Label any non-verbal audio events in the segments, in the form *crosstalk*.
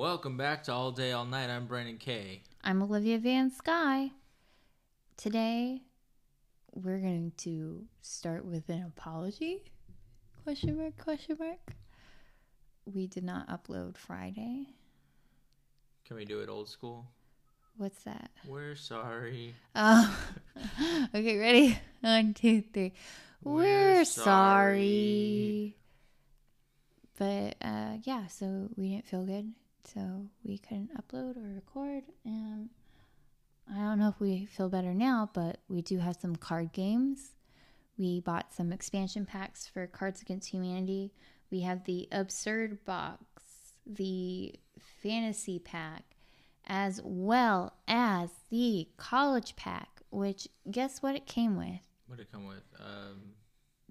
Welcome back to All Day All Night. I'm Brandon Kay. I'm Olivia Van Sky. Today, we're going to start with an apology. Question mark, question mark. We did not upload Friday. Can we do it old school? What's that? We're sorry. Oh, *laughs* okay, ready? One, two, three. We're, We're sorry. But uh, yeah, so we didn't feel good, so we couldn't upload or record. And I don't know if we feel better now, but we do have some card games. We bought some expansion packs for Cards Against Humanity. We have the Absurd Box, the Fantasy Pack, as well as the College Pack, which guess what it came with? What did it come with? Um,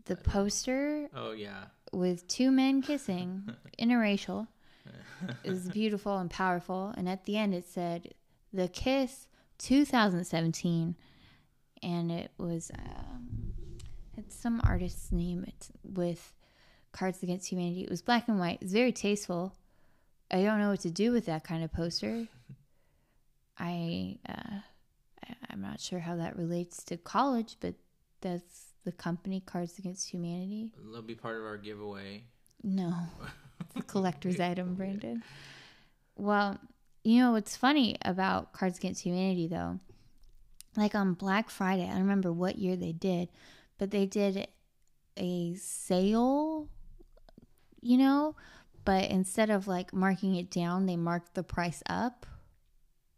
The poster oh, yeah. with two men kissing, *laughs* interracial. It was beautiful and powerful. And at the end, it said, The Kiss 2017. And it was, um, it's some artist's name it's with Cards Against Humanity. It was black and white. It's very tasteful. I don't know what to do with that kind of poster. I, uh, I- I'm not sure how that relates to college, but that's the company Cards Against Humanity. They'll be part of our giveaway. No, *laughs* it's *laughs* a collector's item, Brandon. Well, you know what's funny about Cards Against Humanity, though? Like on Black Friday, I don't remember what year they did, but they did a sale, you know? But instead of like marking it down, they marked the price up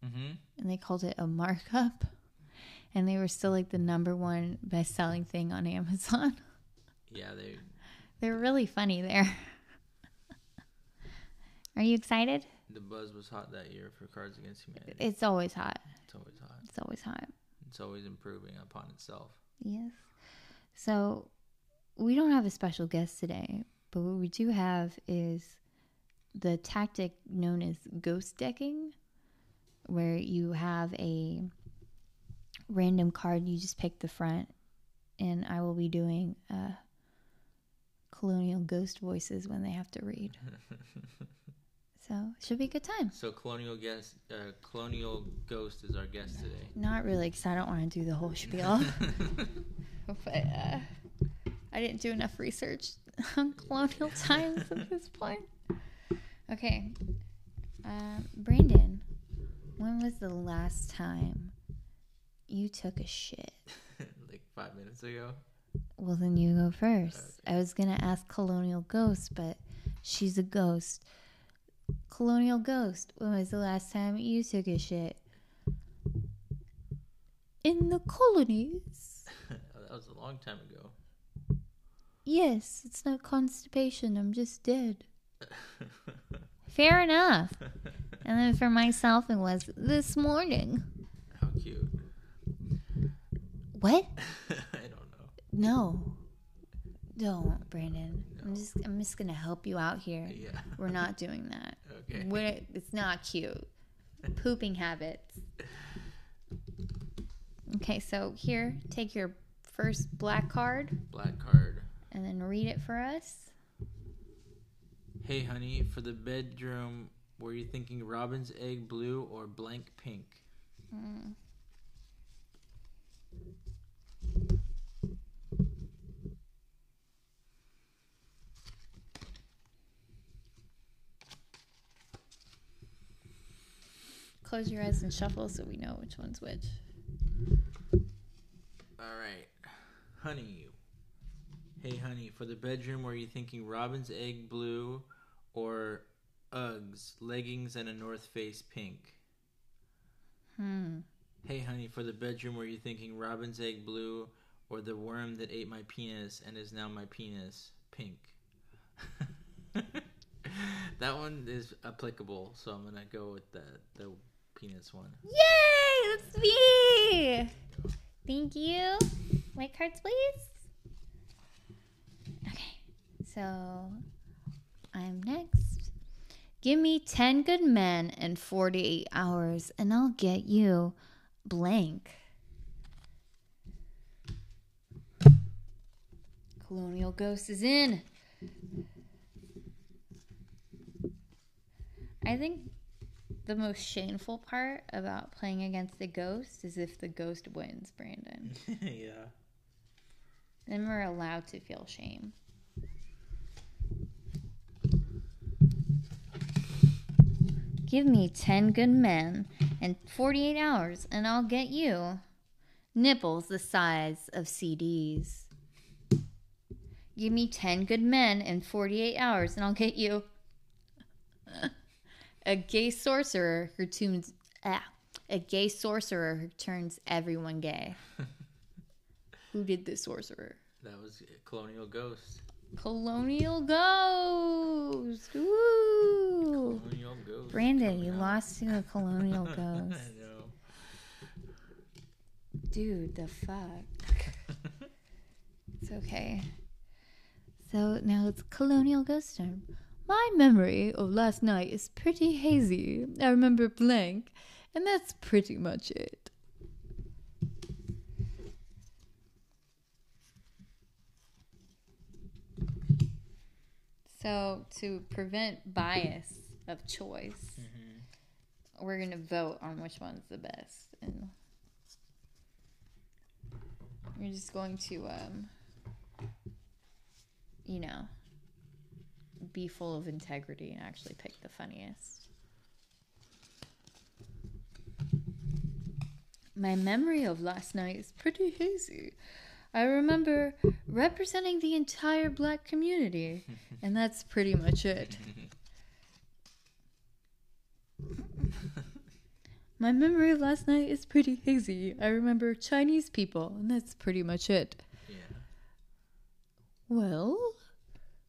Mm-hmm. and they called it a markup. And they were still like the number one best selling thing on Amazon. *laughs* Yeah, they. They're really funny there. Are you excited? The buzz was hot that year for Cards Against Humanity. It's always hot. It's always hot. It's always hot. It's always improving upon itself. Yes. So we don't have a special guest today, but what we do have is the tactic known as ghost decking, where you have a random card, you just pick the front, and I will be doing uh, colonial ghost voices when they have to read. *laughs* so it should be a good time. So Colonial guest, uh, Colonial Ghost is our guest today. Not really, because I don't want to do the whole spiel. *laughs* *laughs* but uh, I didn't do enough research *laughs* on colonial times at this point. Okay, uh, Brandon, when was the last time you took a shit? like five minutes ago. Well, then you go first. I was gonna ask Colonial Ghost, but she's a ghost. Colonial Ghost, when was the last time you took a shit? In the colonies. *laughs* that was a long time ago. Yes, it's not constipation. I'm just dead. *laughs* Fair enough. And then for myself, it was this morning. How cute. What? *laughs* I don't know. No. Don't, Brandon. I'm just I'm just gonna help you out here. Yeah. We're not doing that. Okay. We're, it's not cute. Pooping habits. Okay, so here, take your first black card Black card. and then read it for us. Hey, honey, for the bedroom, were you thinking robin's egg blue or blank pink? Hmm. Close your eyes and shuffle so we know which one's which. All right. Honey. Hey, honey, for the bedroom, were you thinking robin's egg blue or Uggs, leggings, and a North Face pink? Hmm. Hey, honey, for the bedroom, were you thinking robin's egg blue or the worm that ate my penis and is now my penis pink? *laughs* that one is applicable, so I'm gonna go with the the penis one. Yay! That's me! Thank you. White cards, please. Okay, so I'm next. Give me 10 good men in 48 hours, and I'll get you blank. Colonial Ghost is in. I think the most shameful part about playing against the ghost is if the ghost wins, Brandon. *laughs* yeah. Then we're allowed to feel shame. Give me 10 good men and 48 hours, and I'll get you nipples the size of CDs. Give me 10 good men and 48 hours, and I'll get you *laughs* *laughs* a gay sorcerer who turns ah, a gay sorcerer who turns everyone gay. *laughs* who did the sorcerer? That was Colonial Ghost. Colonial Ghost. Woo! Colonial Ghost. Brandon, you out. lost to a *laughs* Colonial Ghost. I know. Dude, the fuck. *laughs* It's okay. So now it's Colonial Ghost time. My memory of last night is pretty hazy. I remember blank, and that's pretty much it. So, to prevent bias of choice, Mhm. we're going to vote on which one's the best. And we're just going to, um, you know, be full of integrity and actually pick the funniest. My memory of last night is pretty hazy. I remember representing the entire black community, *laughs* and that's pretty much it. *laughs* My memory of last night is pretty hazy. I remember Chinese people, and that's pretty much it. Yeah. Well,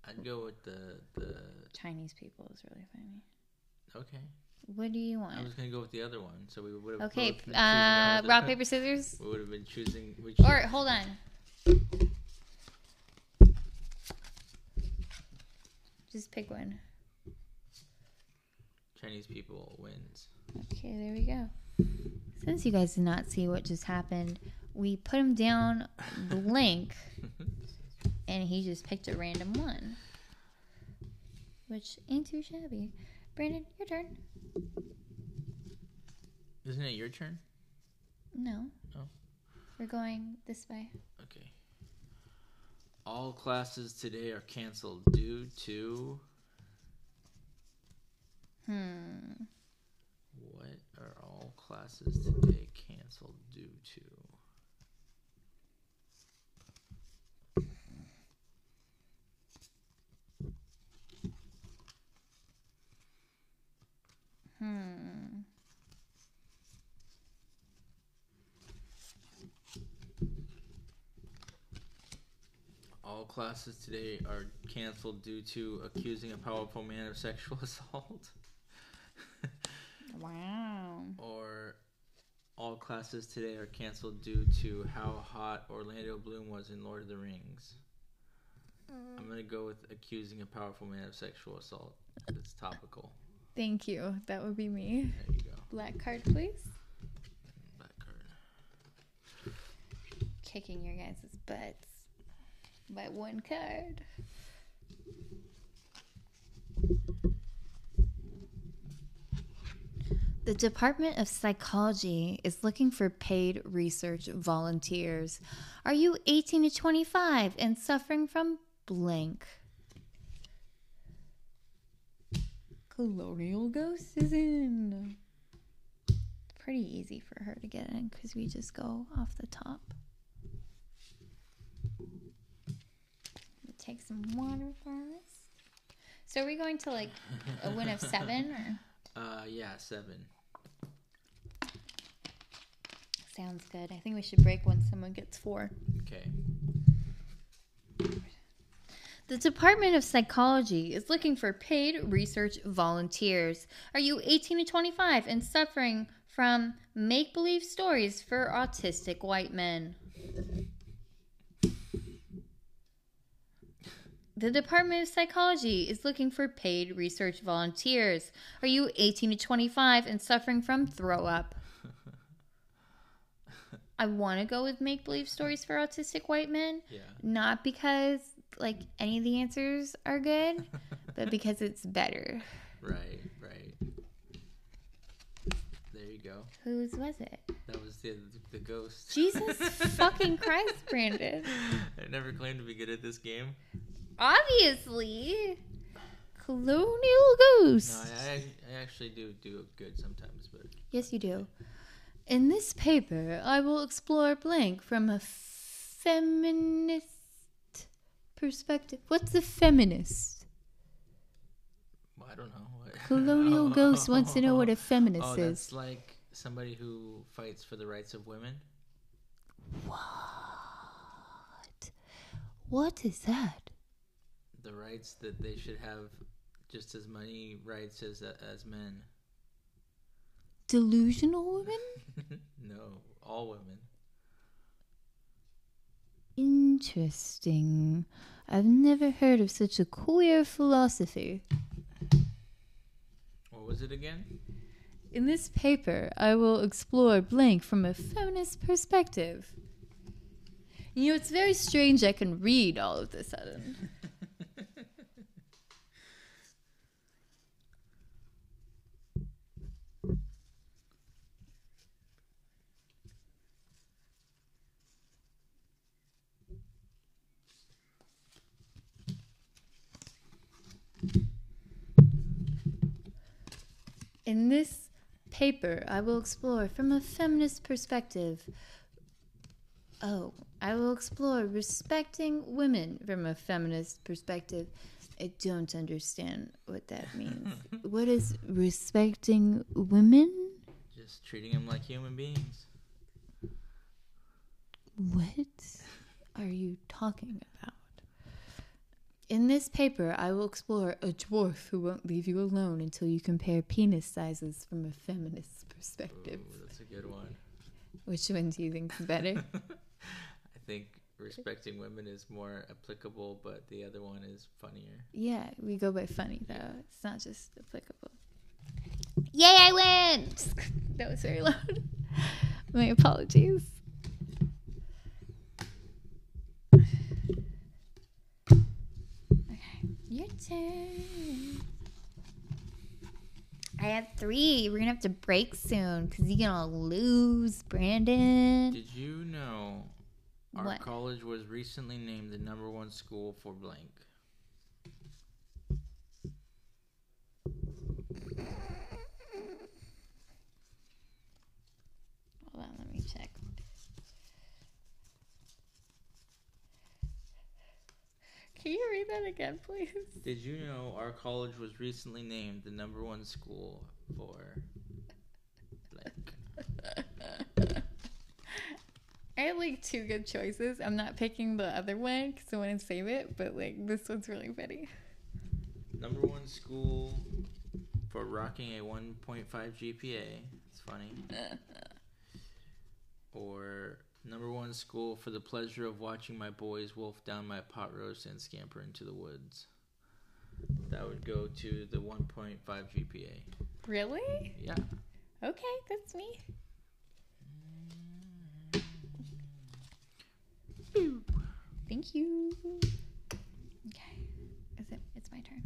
I'd go with the the. Chinese people is really funny. Okay. What do you want? I was gonna go with the other one, so we would have. Okay, been choosing uh, rock paper scissors. We would have been choosing. Which Or hold on. Just pick one. Chinese people wins. Okay, there we go. Since you guys did not see what just happened, we put him down *laughs* blank, *laughs* and he just picked a random one, which ain't too shabby. Brandon, your turn. Isn't it your turn? No. Oh. We're going this way. Okay. All classes today are canceled due to Hmm. what are all classes today canceled due to? Classes today are canceled due to accusing a powerful man of sexual *laughs* assault. Wow. or all classes today are canceled due to how hot Orlando Bloom was in Lord of the Rings. Mm. I'm gonna go with accusing a powerful man of sexual assault. It's topical. Thank you. That would be me. There you go. Black card, please. Black card. Kicking your guys' butts by one card. The Department of Psychology is looking for paid research volunteers. Are you 18 to 25 and suffering from blank? Colonial Ghost is in. Pretty easy for her to get in because we just go off the top. Take some water first. So are we going to like a win of seven or? *laughs* Uh, yeah, seven. Sounds good. I think we should break when someone gets four. Okay. The Department of Psychology is looking for paid research volunteers. Are you 18 to 25 and suffering from make believe stories for autistic white men? The Department of Psychology is looking for paid research volunteers. Are you 18 to 25 and suffering from throw up? *laughs* I want to go with make believe stories for autistic white men Yeah. not because like any of the answers are good, but *laughs* because it's better. Right. Right. there you go. Whose was it? That was the the ghost. Jesus fucking Christ, *laughs* Brandon. I never claimed to be good at this game. Obviously. Colonial Goose. No, I, I, actually do do good sometimes, but Yes, you do. In this paper, I will explore blank from a feminist perspective. What's a feminist? well, I don't know. *laughs* Colonial *laughs* Ghost wants to know what a feminist Oh, is. that's like somebody who fights for the rights of women. What? What is that? The rights that they should have just as many rights as as men. Delusional women? *laughs* no, all women. Interesting. I've never heard of such a queer philosophy. What was it again? In this paper, I will explore blank from a feminist perspective. You know, it's very strange I can read all of this sudden. In this paper, I will explore from a feminist perspective. Oh, I will explore respecting women from a feminist perspective. I don't understand what that means. *laughs* what is respecting women? Just treating them like human beings. What are you talking about? In this paper, I will explore a dwarf who won't leave you alone until you compare penis sizes from a feminist perspective. Ooh, that's a good one. Which one do you think is better? *laughs* I think respecting women is more applicable, but the other one is funnier. yeah, we go by funny though. It's not just applicable. Yay, I win! *laughs* that was very loud. My apologies. Your turn. I have three. We're gonna have to break soon because you're gonna lose, Brandon. Did you know our What? college was recently named the number one school for blank? Hold on, let me check. Can you read that again, please? Did you know our college was recently named the number one school for blank? *laughs* I have like two good choices. I'm not picking the other one because I want to save it, but like this one's really funny. Number one school for rocking a 1.5 GPA. It's funny. *laughs* Or number one school for the pleasure of watching my boys wolf down my pot roast and scamper into the woods. That would go to the 1.5 GPA. Really? Yeah. Okay, that's me. Thank you. Okay, is it? It's my turn.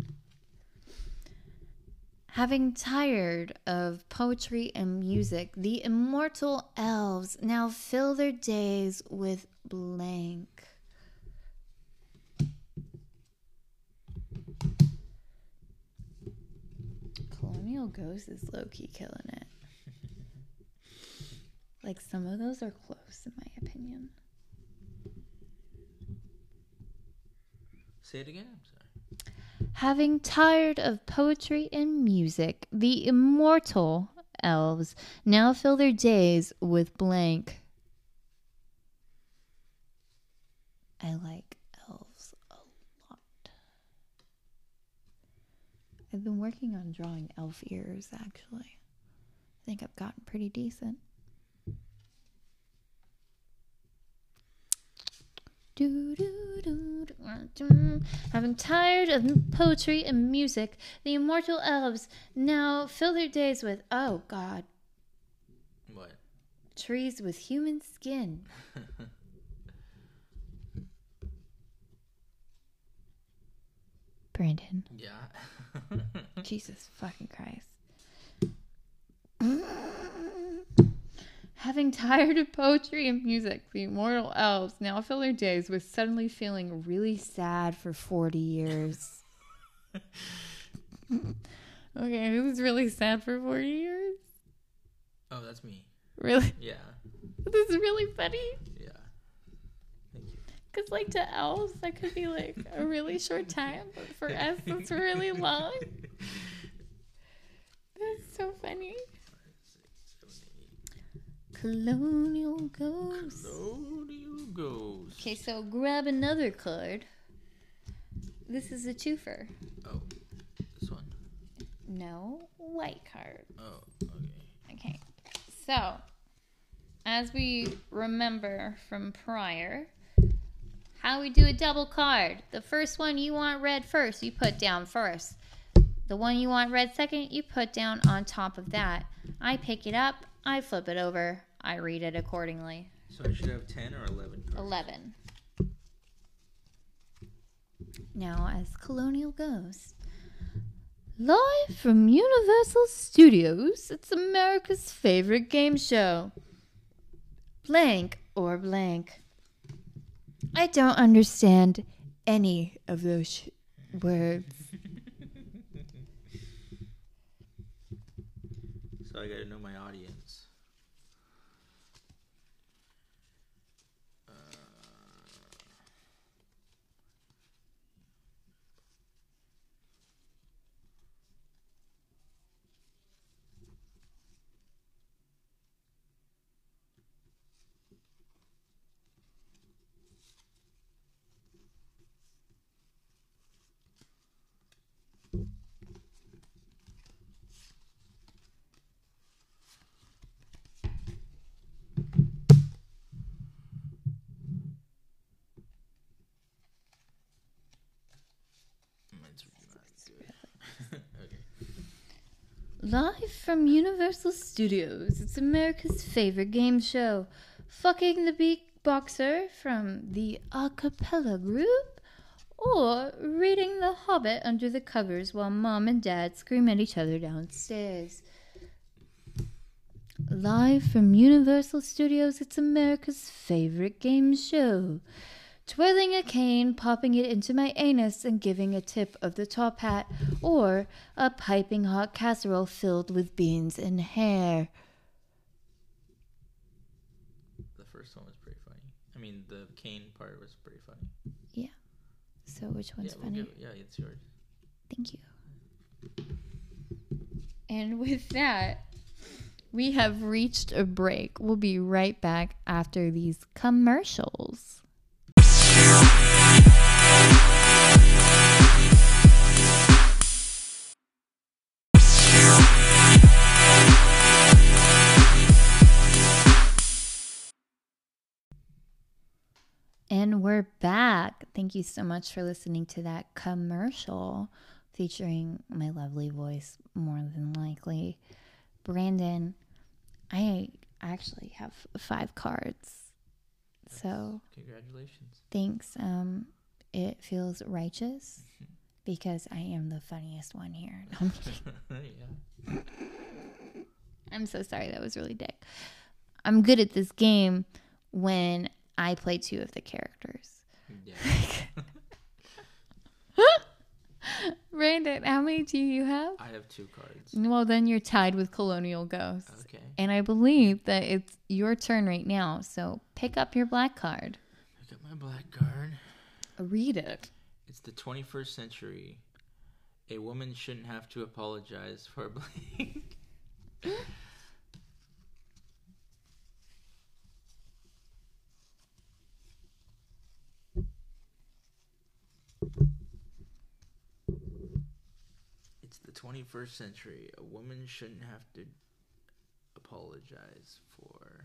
Having tired of poetry and music, the immortal elves now fill their days with blank. Colonial Ghost is low key killing it. *laughs* Like some of those are close, in my opinion. Say it again. Having tired of poetry and music, the immortal elves now fill their days with blank. I like elves a lot. I've been working on drawing elf ears, actually. I think I've gotten pretty decent. Do, do, do, do, do. Having tired of poetry and music, the immortal elves now fill their days with, oh God, What? trees with human skin. Brandon, yeah. Jesus fucking Christ. Having tired of poetry and music, the immortal elves now fill their days with suddenly feeling really sad for 40 years. *laughs* okay, who's really sad for 40 years? Oh, that's me. Really? Yeah. *laughs* This is really funny. Yeah. Thank you. Because, like, to elves, that could be like a really short time, but for us, it's really long. *laughs* That's so funny. Colonial Ghost. Colonial Ghost. Okay, so grab another card. This is a twofer. Oh, this one. No, white card. Oh, okay. Okay, so as we remember from prior, how we do a double card. The first one you want red first, you put down first. The one you want red second, you put down on top of that. I pick it up, I flip it over, I read it accordingly. So I should have 10 or 11 cards? 11. Now, as Colonial goes, live from Universal Studios, it's America's favorite game show. Blank or blank. I don't understand any of those sh- words. *laughs* So I gotta know my audience. Uh, Mine's really not good. okay. Live from Universal Studios, it's America's favorite game show. Fucking the Beatboxer from the a cappella group, or reading The Hobbit under the covers while mom and dad scream at each other downstairs. Live from Universal Studios, it's America's favorite game show. Twirling a cane, popping it into my anus, and giving a tip of the top hat, or a piping hot casserole filled with beans and hair. The first one was pretty funny. I mean, the cane part was pretty funny. Yeah. So, which one's yeah, we'll funny? it- yeah, it's yours. Thank you. And with that, we have reached a break. We'll be right back after these commercials. We're back. Thank you so much for listening to that commercial featuring my lovely voice, more than likely. Brandon, I actually have five cards. So Congratulations. thanks. Um, it feels righteous because I am the funniest one here. No, I'm *laughs* I'm so sorry. That was really dick. I'm good at this game when I play two of the characters. Yeah. *laughs* Brandon, how many do you have? I have two cards. Well, then you're tied with Colonial Ghost. Okay. And I believe that it's your turn right now. So pick up your black card. Pick up my black card. Read it. It's the 21st century. A woman shouldn't have to apologize for a blank. *laughs* It's the 21st century. A woman shouldn't have to apologize for.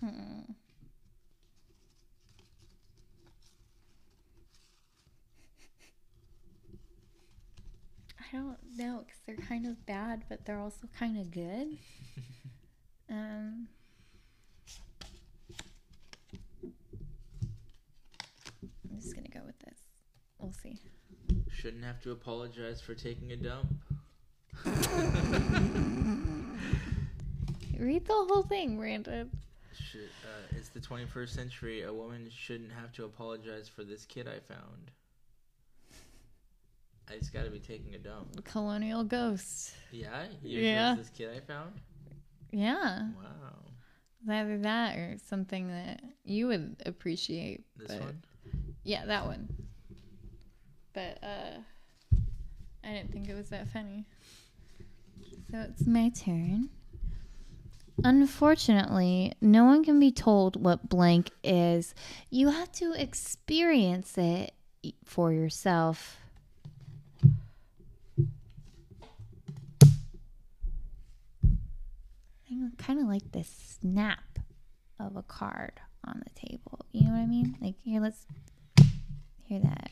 Hmm. I don't know because they're kind of bad, but they're also kind of good. *laughs* Um, I'm just gonna go with this. We'll see. Shouldn't have to apologize for taking a dump. *laughs* Read the whole thing, Brandon. Should, uh, it's the 21st century. A woman shouldn't have to apologize for this kid I found. I just gotta be taking a dump. Colonial ghost. Yeah? Yeah. yeah. This kid I found? Yeah. Wow. Either that or something that you would appreciate. This but- one? Yeah, that one. But uh I didn't think it was that funny. So it's my turn. Unfortunately, no one can be told what blank is. You have to experience it for yourself. I kind of like the snap of a card on the table. You know what I mean? Like, here, let's hear that.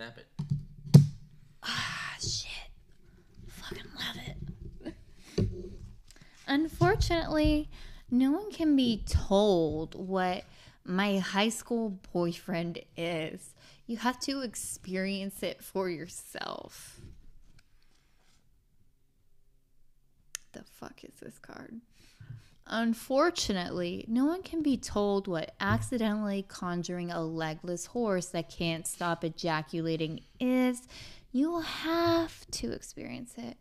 Snap it. Ah, shit. Fucking love it. Unfortunately, no one can be told what my high school boyfriend is. You have to experience it for yourself. The fuck is this card? Unfortunately, no one can be told what accidentally conjuring a legless horse that can't stop ejaculating is. You will have to experience it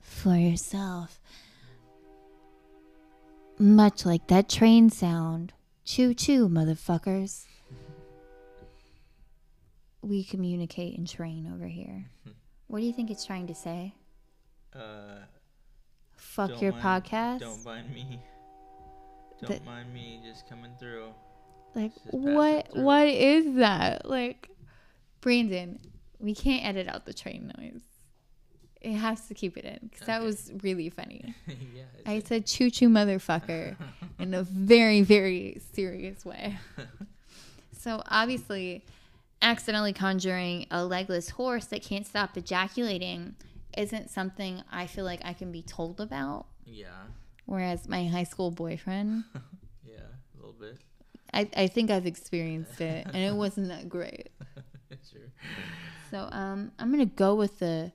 for yourself. Much like that train sound. Choo choo, motherfuckers. We communicate in train over here. What do you think it's trying to say? Uh, Fuck don't your mind- podcast? Don't mind me. Don't mind me just coming through. Like what through. what is that? Like Brandon, we can't edit out the train noise. It has to keep it in cuz that was really funny. *laughs* yeah. I said choo choo motherfucker *laughs* in a very very serious way. *laughs* So obviously accidentally conjuring a legless horse that can't stop ejaculating isn't something I feel like I can be told about. yeah. Whereas my high school boyfriend, *laughs* Yeah. A little bit. I, I think I've experienced it and it wasn't that great. *laughs* sure. So um, I'm gonna go with the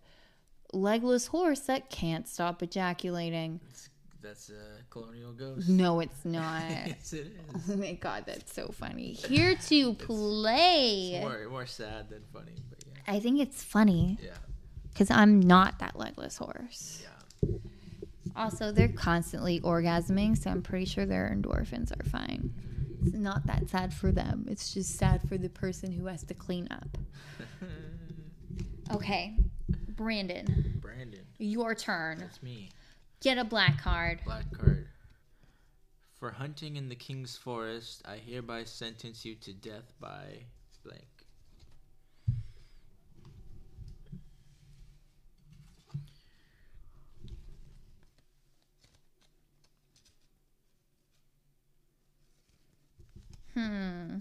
legless horse that can't stop ejaculating. It's, that's a colonial ghost. No, it's not. *laughs* yes, it is. oh my god, that's so funny. Here to play. It's more, more sad than funny, but yeah. I think it's funny Yeah. Because I'm not that legless horse. Yeah. Also, they're constantly orgasming, so I'm pretty sure their endorphins are fine. It's not that sad for them. It's just sad for the person who has to clean up. *laughs* Okay, Brandon, Brandon. your turn. That's me. Get a black card. Black card. For hunting in the king's forest, I hereby sentence you to death by blank. Hmm.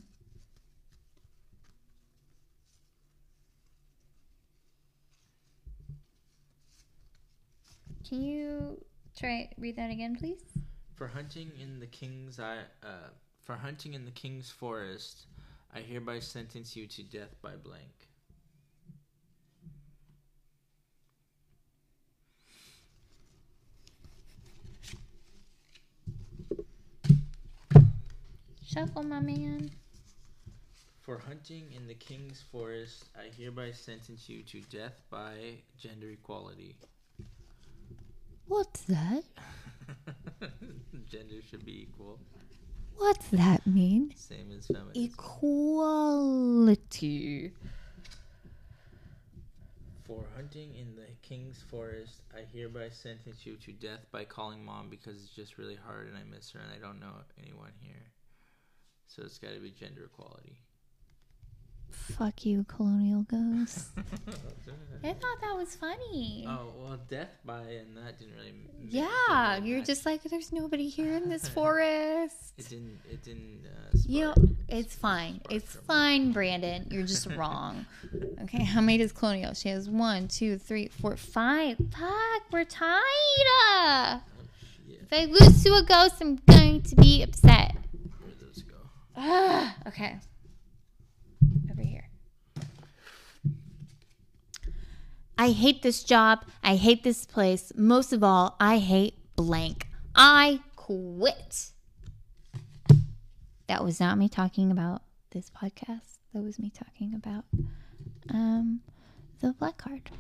Can you try read that again, please? For hunting in the king's I uh, for hunting in the king's forest, I hereby sentence you to death by blank. Shuffle, my man. For hunting in the king's forest, I hereby sentence you to death by gender equality. What's that? *laughs* Gender should be equal, What's that mean? same as feminism. Equality. For hunting in the king's forest, I hereby sentence you to death by calling mom because it's just really hard and I miss her and I don't know anyone here. So it's got to be gender equality. Fuck you, colonial ghost. *laughs* I thought that was funny. oh well, death by and that didn't really. m- didn't yeah, you're match. just like, there's nobody here in this *laughs* forest. It didn't. It didn't. Uh, You know, it's fine. It's trouble. fine, Brandon. You're just *laughs* wrong. Okay, how many does Colonial? She has one, two, three, four, five. Fuck, we're tied. Oh shit! If I lose to a ghost, I'm going to be upset. Ah, okay. Over here. I hate this job. I hate this place. Most of all, I hate blank. I quit. That was not me talking about this podcast. That was me talking about um, the black card.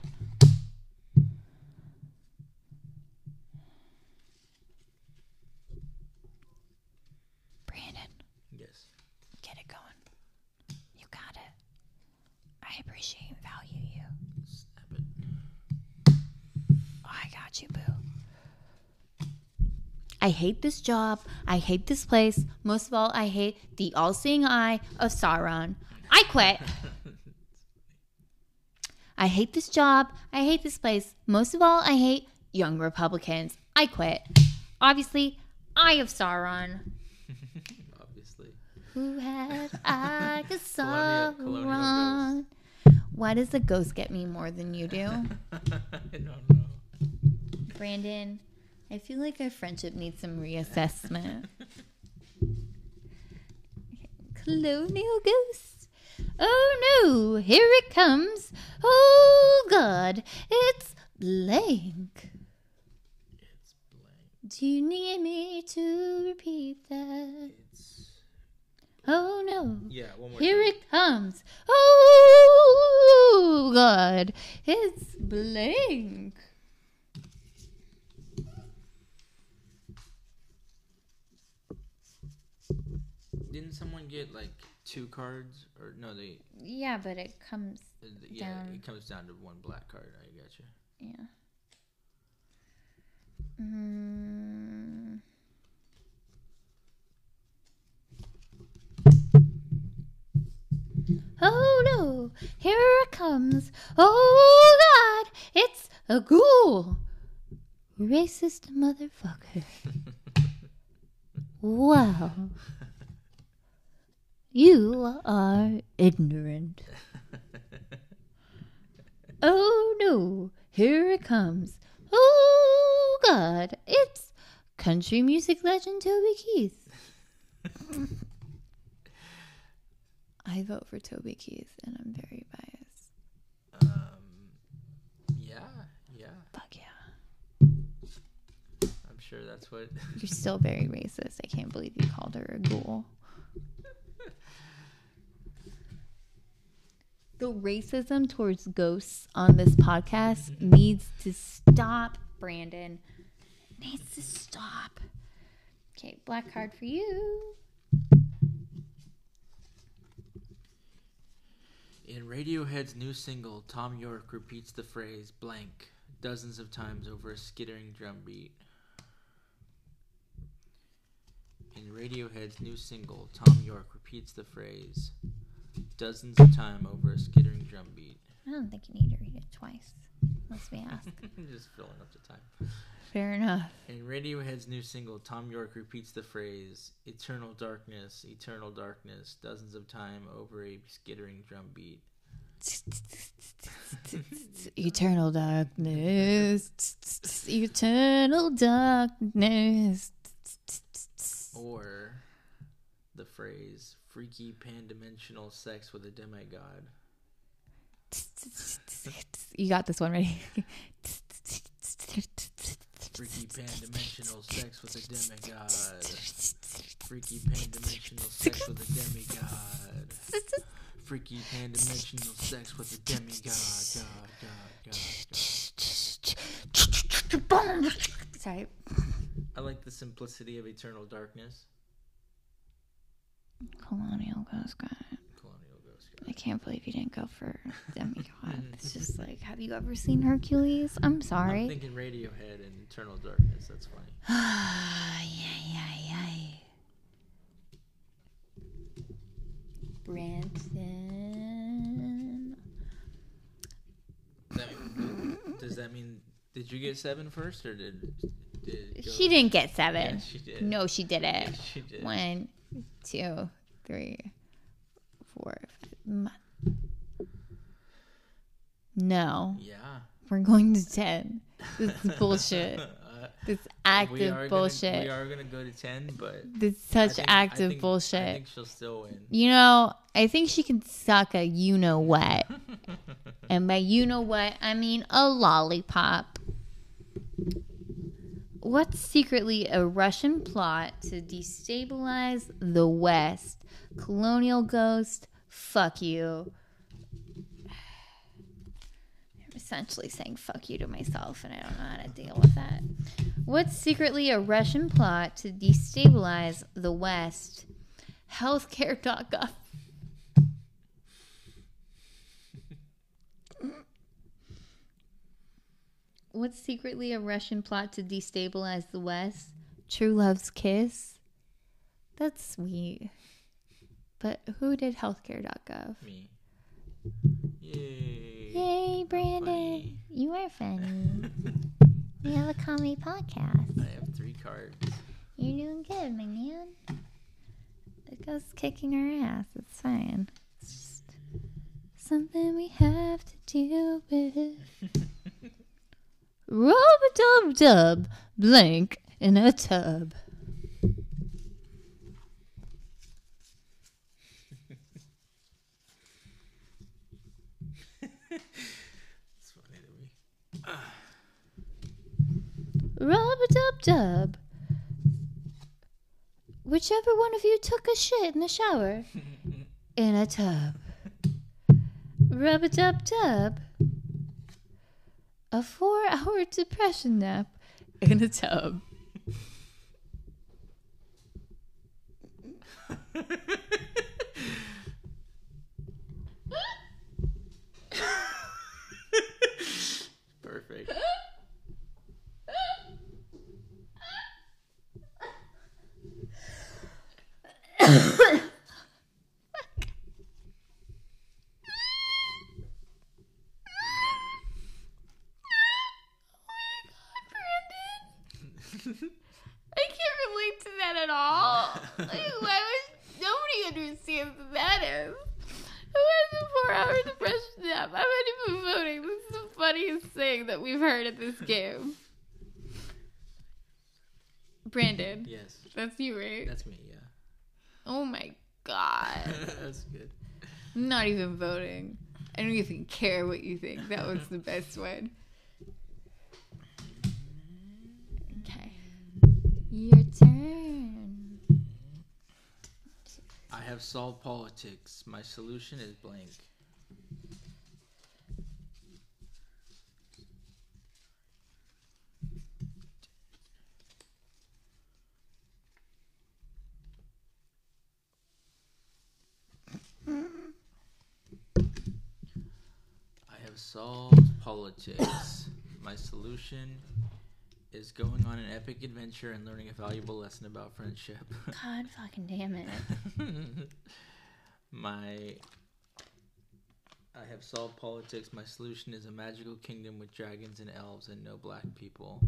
I appreciate and value you. Snap it. Oh, I got you, boo. I hate this job. I hate this place. Most of all, I hate the all seeing eye of Sauron. I quit. I hate this job. I hate this place. Most of all, I hate young Republicans. I quit. Obviously, I of Sauron. *laughs* Obviously. Who had Eye of Colonial- colonial Sauron? Why does the ghost get me more than you do? *laughs* I don't know. Brandon, I feel like our friendship needs some reassessment. *laughs* Colonial ghost. Oh no, here it comes. Oh god, it's blank. It's blank. Do you need me to repeat that? It's Oh no. yeah. One more. Here time. it comes. Oh god, it's blank. Didn't someone get like two cards or no? They Yeah, but it comes uh, yeah. Down. It comes down to one black card. I got you. Yeah. Mm. Oh no, here it comes. Oh god, it's a ghoul. Racist motherfucker. *laughs* Wow. You are ignorant. *laughs* Oh no, here it comes. Oh god, it's country music legend Toby Keith. *laughs* I vote for Toby Keith and I'm very biased. um. Yeah. Yeah. Fuck yeah. I'm sure that's what. *laughs* You're *laughs* still very racist. I can't believe you called her a ghoul. The racism towards ghosts on this podcast needs to stop, Brandon. Needs to stop. Okay, black card for you. In Radiohead's new single, Thom Yorke repeats the phrase blank dozens of times over a skittering drum beat. In Radiohead's new single, Thom Yorke repeats the phrase dozens of times over a skittering drum beat. I don't think you need to read it twice. Let's be asked. *laughs* Just filling up the time. Fair enough. In Radiohead's new single, Thom Yorke repeats the phrase "Eternal darkness, eternal darkness" dozens of times over a skittering drum beat. *laughs* Eternal darkness. Eternal darkness. Or the phrase "freaky pan-dimensional sex with a demigod." *laughs* You got this one ready. Freaky pan-dimensional sex with a demigod. Freaky pan-dimensional sex with a demigod. Freaky pan-dimensional sex with a demigod. God, God, God. Sorry. I like the simplicity of eternal darkness. Colonial Ghost Guy. I can't believe you didn't go for demigod. *laughs* It's just *laughs* like, have you ever seen Hercules? I'm sorry. I'm thinking Radiohead and Eternal Darkness. That's funny. Ay, ay, ay. Branson. That mean- does that mean did you get seven first or did did She didn't get seven. Yeah, she did. No, she did it. Yeah, *laughs* she did. One, two, three, four, five. No, Yeah. we're going to ten. This is bullshit. *laughs* Uh, This active bullshit. Gonna, we are gonna go to ten, but this such think- active think- bullshit. I think she'll still win. You know, I think she can suck a you know what. *laughs* And by you know what, I mean a lollipop. What's secretly a Russian plot to destabilize the West? Colonial ghost, fuck you. I'm essentially saying fuck you to myself, and I don't know how to deal with that. What's secretly a Russian plot to destabilize the West? Healthcare.gov. What's secretly a Russian plot to destabilize the West? True Love's Kiss? That's sweet. But who did healthcare.gov? Me. Yay. Yay, Brandon. You are funny. *laughs* we have a comedy podcast. I have three cards. You're doing good, my man. It goes kicking our ass. It's fine. It's just something we have to deal with. *laughs* Rub a dub dub, blank in a tub. It's funny to me. Rub a dub dub. Whichever one of you took a shit in the shower *laughs* in a tub. Rub a dub dub. A four hour *laughs* depression nap in a tub. *laughs* Perfect. I can't relate to that at all. Oh. Why would nobody understands what that is? Who has a four-hour depression nap? I'm not even voting. This is the funniest thing that we've heard at this game. Brandon, yes. that's you, right? That's me, yeah. Oh my god. *laughs* That's good. I'm not even voting. I don't even care what you think. That was the best one. Okay. Your turn. I have solved politics. My solution is blank. I have solved politics. My solution is going on an epic adventure and learning a valuable lesson about friendship. *laughs* God fucking damn it. *laughs* my I have solved politics. My solution is a magical kingdom with dragons and elves and no black people.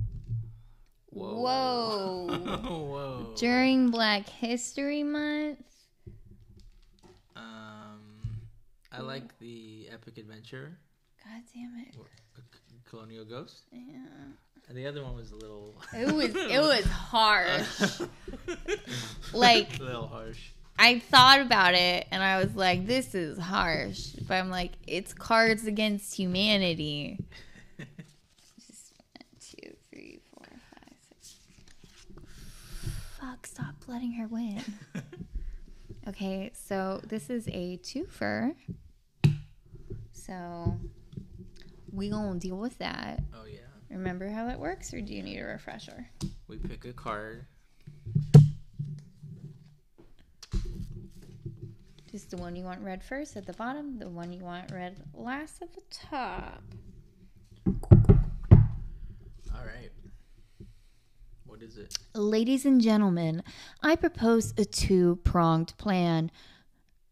Whoa. Whoa. *laughs* Whoa. During Black History Month. Um I like the epic adventure. God damn it. c- Colonial Ghost. Yeah. And the other one was a little It was it *laughs* was harsh. *laughs* Like- a little harsh. I thought about it and I was like, this is harsh. But I'm like, it's Cards Against Humanity. *laughs* Just one, two, three, four, five, six. Fuck, stop letting her win. Okay, so this is a twofer. So we gonna deal with that. oh yeah. Remember how that works, or do you need a refresher? We pick a card. Just the one you want read first at the bottom, the one you want read last at the top. All right. What is it? Ladies and gentlemen, I propose a two pronged plan.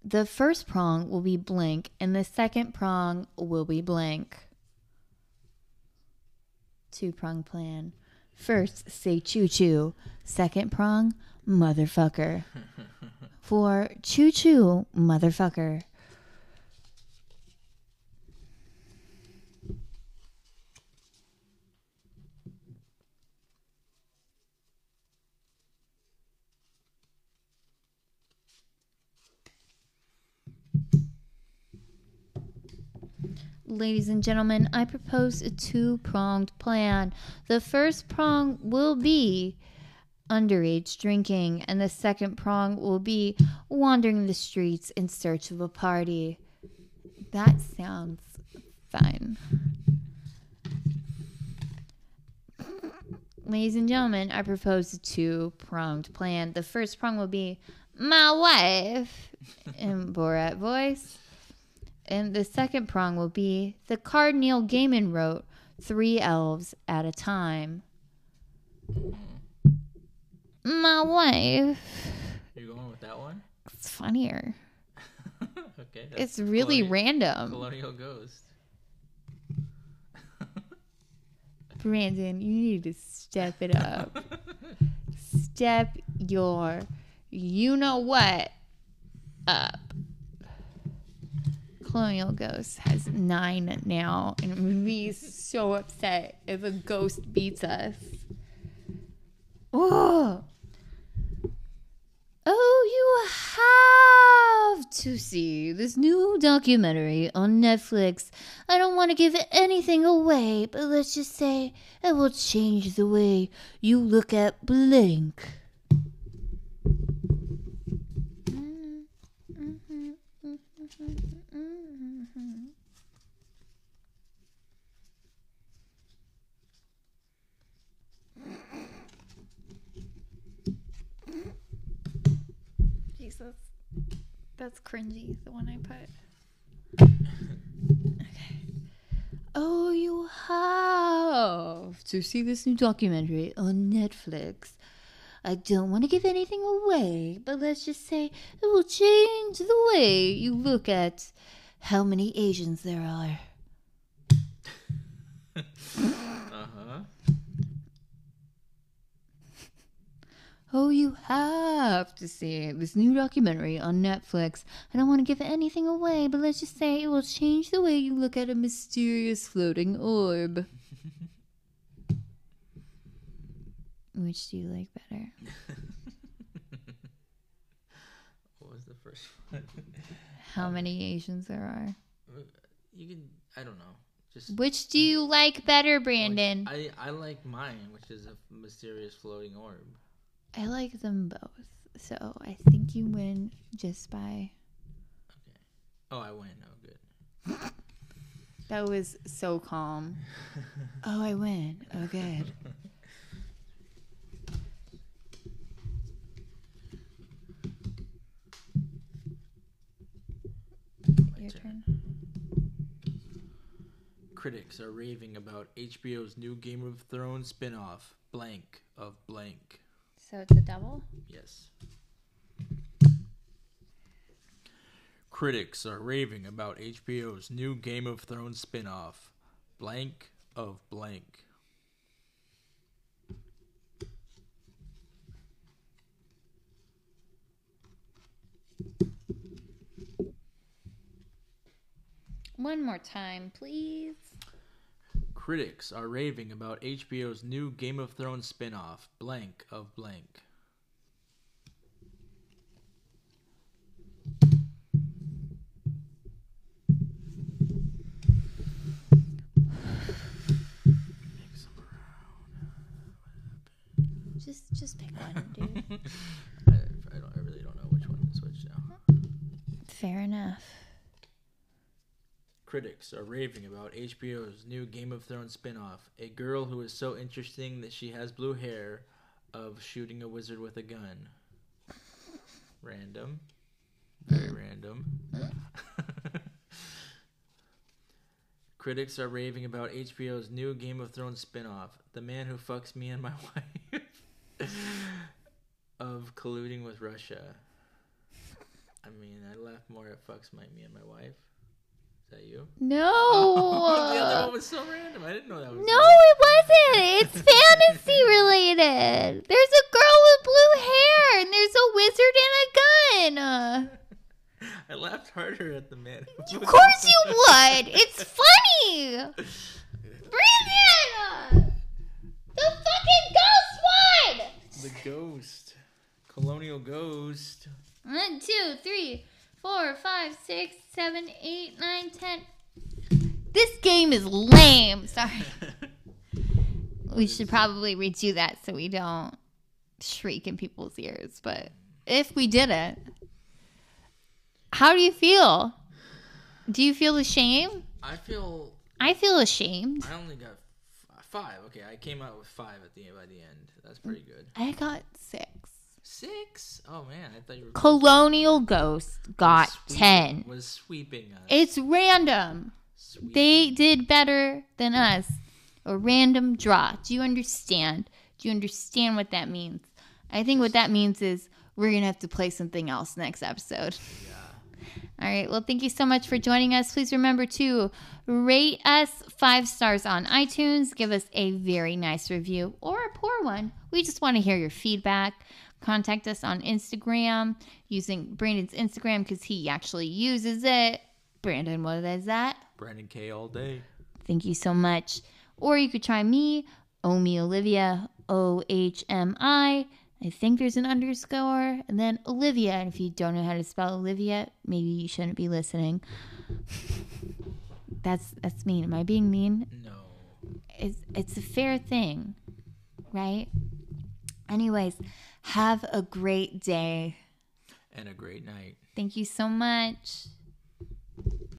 The first prong will be blank, and the second prong will be blank. Two prong plan. First, say choo choo. Second prong, motherfucker. *laughs* For choo choo, motherfucker. Ladies and gentlemen, I propose a two pronged plan. The first prong will be underage drinking, and the second prong will be wandering the streets in search of a party. That sounds fun. Ladies and gentlemen, I propose a two pronged plan. The first prong will be my wife in Borat voice. And the second prong will be the card Neil Gaiman wrote, Three Elves at a Time. My wife. You're going with that one? It's funnier. *laughs* okay. It's really Colonial- random. Colonial Ghost. *laughs* Brandon, you need to step it up. *laughs* step your you know what up. Colonial Ghost has nine now, and would be so upset if a ghost beats us. Oh, oh, you have to see this new documentary on Netflix. I don't want to give anything away, but let's just say it will change the way you look at blank. Jesus, that's cringy. The one I put. *laughs* Okay. Oh, you have to see this new documentary on Netflix. I don't want to give anything away, but let's just say it will change the way you look at how many Asians there are. *laughs* Uh huh. Oh, you have to see this new documentary on Netflix. I don't want to give anything away, but let's just say it will change the way you look at a mysterious floating orb. *laughs* Which do you like better? *laughs* What was the first one? *laughs* How many Asians there are? you can. I don't know. Just. Which do you like better, Brandon? I I like mine, which is a mysterious floating orb. I like them both. So I think you win just by. Okay. Oh, I win. Oh, good. *laughs* That was so calm. *laughs* Oh, I win. Oh, good. Your turn. Critics are raving about HBO's new Game of Thrones spin-off, Blank of Blank. So it's a double? Yes. Critics are raving about HBO's new Game of Thrones spin-off, Blank of Blank. One more time, please. Critics are raving about HBO's new Game of Thrones spin-off, Blank of Blank. Just just pick one, dude. *laughs* I, I, don't, I really don't know which one to switch now. Fair enough. Critics are raving about HBO's new Game of Thrones spin-off, a girl who is so interesting that she has blue hair, of shooting a wizard with a gun. Random. Very random. *laughs* Critics are raving about HBO's new Game of Thrones spin-off, The Man Who Fucks Me and My *laughs* Wife, of colluding with Russia. I mean, I laugh more at fucks my me and my wife. That you? No. *laughs* the other one was so random. I didn't know that was. No, it wasn't. It's *laughs* fantasy related. There's a girl with blue hair, and there's a wizard and a gun. *laughs* I laughed harder at the man. Of course you would. It's funny. Brandon! The fucking ghost one! The ghost. Colonial ghost. One, two, three, four, five, six, seven, eight, nine, ten. This game is lame. Sorry. *laughs* we should probably redo that so we don't shriek in people's ears. But if we did it, how do you feel? Do you feel ashamed? I feel I feel ashamed. I only got f- five. Okay, I came out with five at the by the end. That's pretty good. I got six. Six? Oh man, I thought you were Colonial Ghost got 10. Was sweeping us. It's random. Sweeping. They did better than us. A random draw. Do you understand? Do you understand what that means? I think what that means is we're going to have to play something else next episode. Yeah. *laughs* All right. Well, thank you so much for joining us. Please remember to rate us five stars on iTunes. Give us a very nice review or a poor one. We just want to hear your feedback. Contact us on Instagram using Brandon's Instagram because he actually uses it. Brandon, what is that? Brandon K all day. Thank you so much. Or you could try me, Omi Olivia, O H M I. I think there's an underscore, and then Olivia. And if you don't know how to spell Olivia, maybe you shouldn't be listening. *laughs* that's that's mean. Am I being mean? No. It's it's a fair thing, right? Anyways, have a great day. And a great night. Thank you so much.